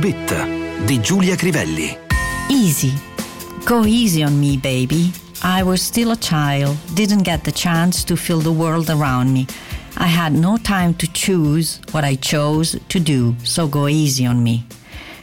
Bit di Giulia Crivelli. Easy. Go easy on me, baby. I was still a child, didn't get the chance to feel the world around me. I had no time to choose what I chose to do, so go easy on me.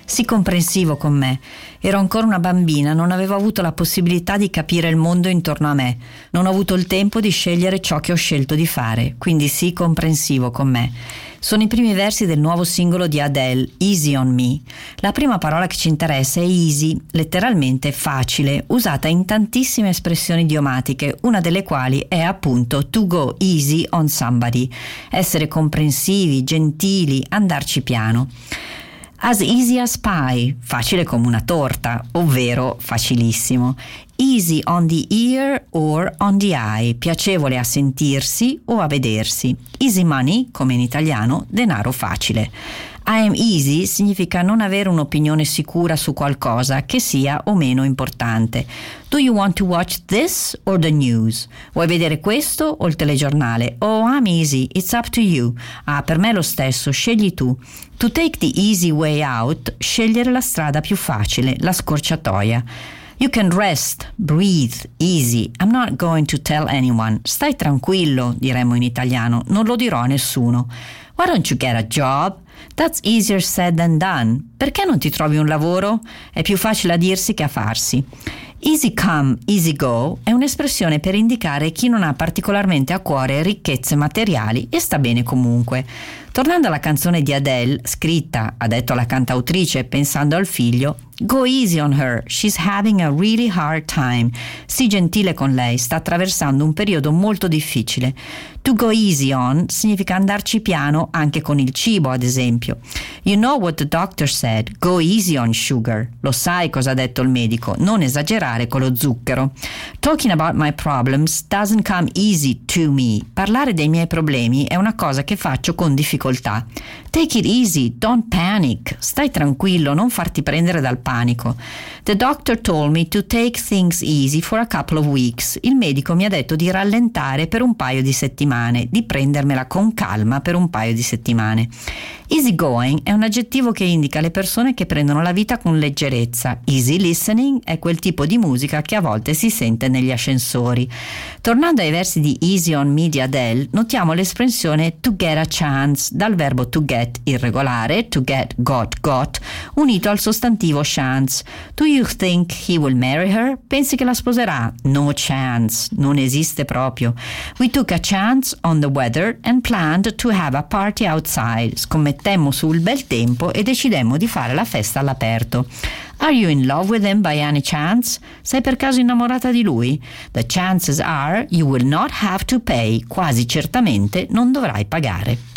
Sii comprensivo con me. Ero ancora una bambina, non avevo avuto la possibilità di capire il mondo intorno a me, non ho avuto il tempo di scegliere ciò che ho scelto di fare, quindi sii comprensivo con me. Sono i primi versi del nuovo singolo di Adele, Easy on Me. La prima parola che ci interessa è easy, letteralmente facile, usata in tantissime espressioni idiomatiche, una delle quali è appunto to go easy on somebody, essere comprensivi, gentili, andarci piano. As easy as pie, facile come una torta, ovvero facilissimo. Easy on the ear or on the eye, piacevole a sentirsi o a vedersi. Easy money, come in italiano, denaro facile. I am easy significa non avere un'opinione sicura su qualcosa che sia o meno importante. Do you want to watch this or the news? Vuoi vedere questo o il telegiornale? Oh, I'm easy, it's up to you. Ah, per me è lo stesso, scegli tu. To take the easy way out, scegliere la strada più facile, la scorciatoia. You can rest, breathe, easy. I'm not going to tell anyone. Stai tranquillo, diremmo in italiano, non lo dirò a nessuno. Why don't you get a job? That's easier said than done. Perché non ti trovi un lavoro? È più facile a dirsi che a farsi. Easy come, easy go è un'espressione per indicare chi non ha particolarmente a cuore ricchezze materiali e sta bene comunque. Tornando alla canzone di Adele, scritta, ha detto la cantautrice pensando al figlio, Go easy on her, she's having a really hard time. Sii gentile con lei, sta attraversando un periodo molto difficile. To go easy on significa andarci piano anche con il cibo, ad esempio. You know what the doctor said, go easy on sugar. Lo sai cosa ha detto il medico, non esagerare con lo zucchero. Talking about my problems doesn't come easy to me. Parlare dei miei problemi è una cosa che faccio con difficoltà. Take it easy, don't panic. Stai tranquillo, non farti prendere dal panico. The doctor told me to take things easy for a couple of weeks. Il medico mi ha detto di rallentare per un paio di settimane, di prendermela con calma per un paio di settimane. Easygoing è un aggettivo che indica le persone che prendono la vita con leggerezza. Easy listening è quel tipo di musica che a volte si sente negli ascensori. Tornando ai versi di Easy on Me di Adele, notiamo l'espressione to get a chance dal verbo to get irregolare, to get got got, unito al sostantivo chance. Do you think he will marry her? Pensi che la sposerà? No chance, non esiste proprio. We took a chance on the weather and planned to have a party outside. Scommettemmo sul bel tempo e decidemmo di fare la festa all'aperto. Are you in love with him by any chance? Sei per caso innamorata di lui? The chances are you will not have to pay. Quasi certamente non dovrai pagare.